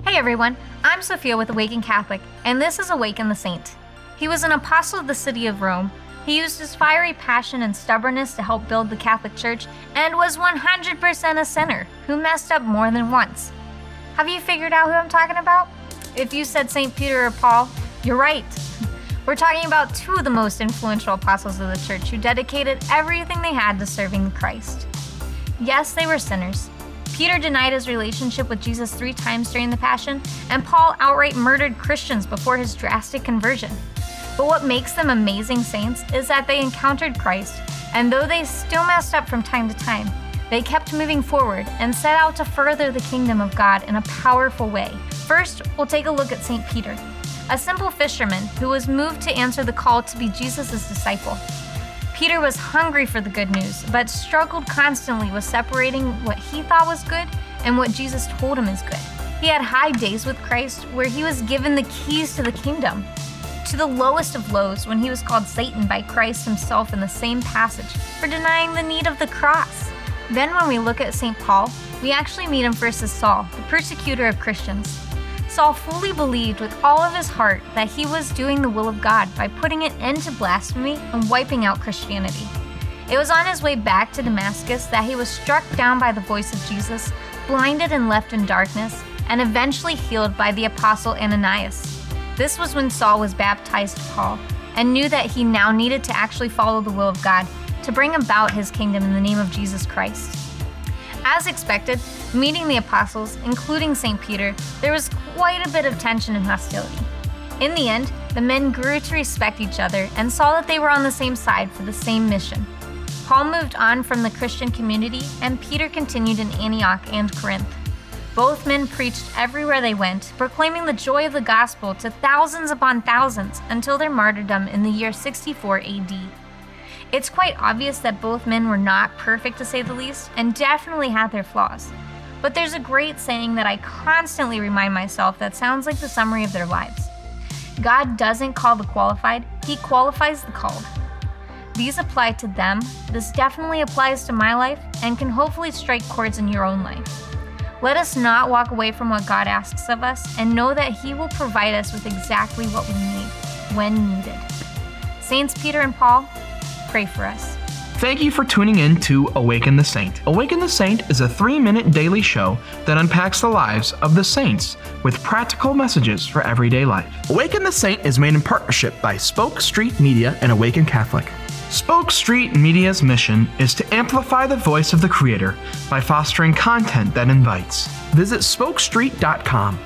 Hey everyone, I'm Sophia with Awaken Catholic, and this is Awaken the Saint. He was an apostle of the city of Rome. He used his fiery passion and stubbornness to help build the Catholic Church and was 100% a sinner who messed up more than once. Have you figured out who I'm talking about? If you said St. Peter or Paul, you're right. We're talking about two of the most influential apostles of the church who dedicated everything they had to serving Christ. Yes, they were sinners. Peter denied his relationship with Jesus three times during the Passion, and Paul outright murdered Christians before his drastic conversion. But what makes them amazing saints is that they encountered Christ, and though they still messed up from time to time, they kept moving forward and set out to further the kingdom of God in a powerful way. First, we'll take a look at St. Peter, a simple fisherman who was moved to answer the call to be Jesus' disciple. Peter was hungry for the good news, but struggled constantly with separating what he thought was good and what Jesus told him is good. He had high days with Christ where he was given the keys to the kingdom, to the lowest of lows when he was called Satan by Christ himself in the same passage for denying the need of the cross. Then, when we look at St. Paul, we actually meet him first as Saul, the persecutor of Christians. Saul fully believed with all of his heart that he was doing the will of God by putting an end to blasphemy and wiping out Christianity. It was on his way back to Damascus that he was struck down by the voice of Jesus, blinded and left in darkness, and eventually healed by the apostle Ananias. This was when Saul was baptized Paul and knew that he now needed to actually follow the will of God to bring about his kingdom in the name of Jesus Christ. As expected, meeting the apostles, including St. Peter, there was quite a bit of tension and hostility. In the end, the men grew to respect each other and saw that they were on the same side for the same mission. Paul moved on from the Christian community, and Peter continued in Antioch and Corinth. Both men preached everywhere they went, proclaiming the joy of the gospel to thousands upon thousands until their martyrdom in the year 64 AD. It's quite obvious that both men were not perfect to say the least, and definitely had their flaws. But there's a great saying that I constantly remind myself that sounds like the summary of their lives God doesn't call the qualified, He qualifies the called. These apply to them, this definitely applies to my life, and can hopefully strike chords in your own life. Let us not walk away from what God asks of us and know that He will provide us with exactly what we need when needed. Saints Peter and Paul, pray for us. Thank you for tuning in to Awaken the Saint. Awaken the Saint is a three minute daily show that unpacks the lives of the saints with practical messages for everyday life. Awaken the Saint is made in partnership by Spoke Street Media and Awaken Catholic. Spoke Street Media's mission is to amplify the voice of the Creator by fostering content that invites. Visit spokestreet.com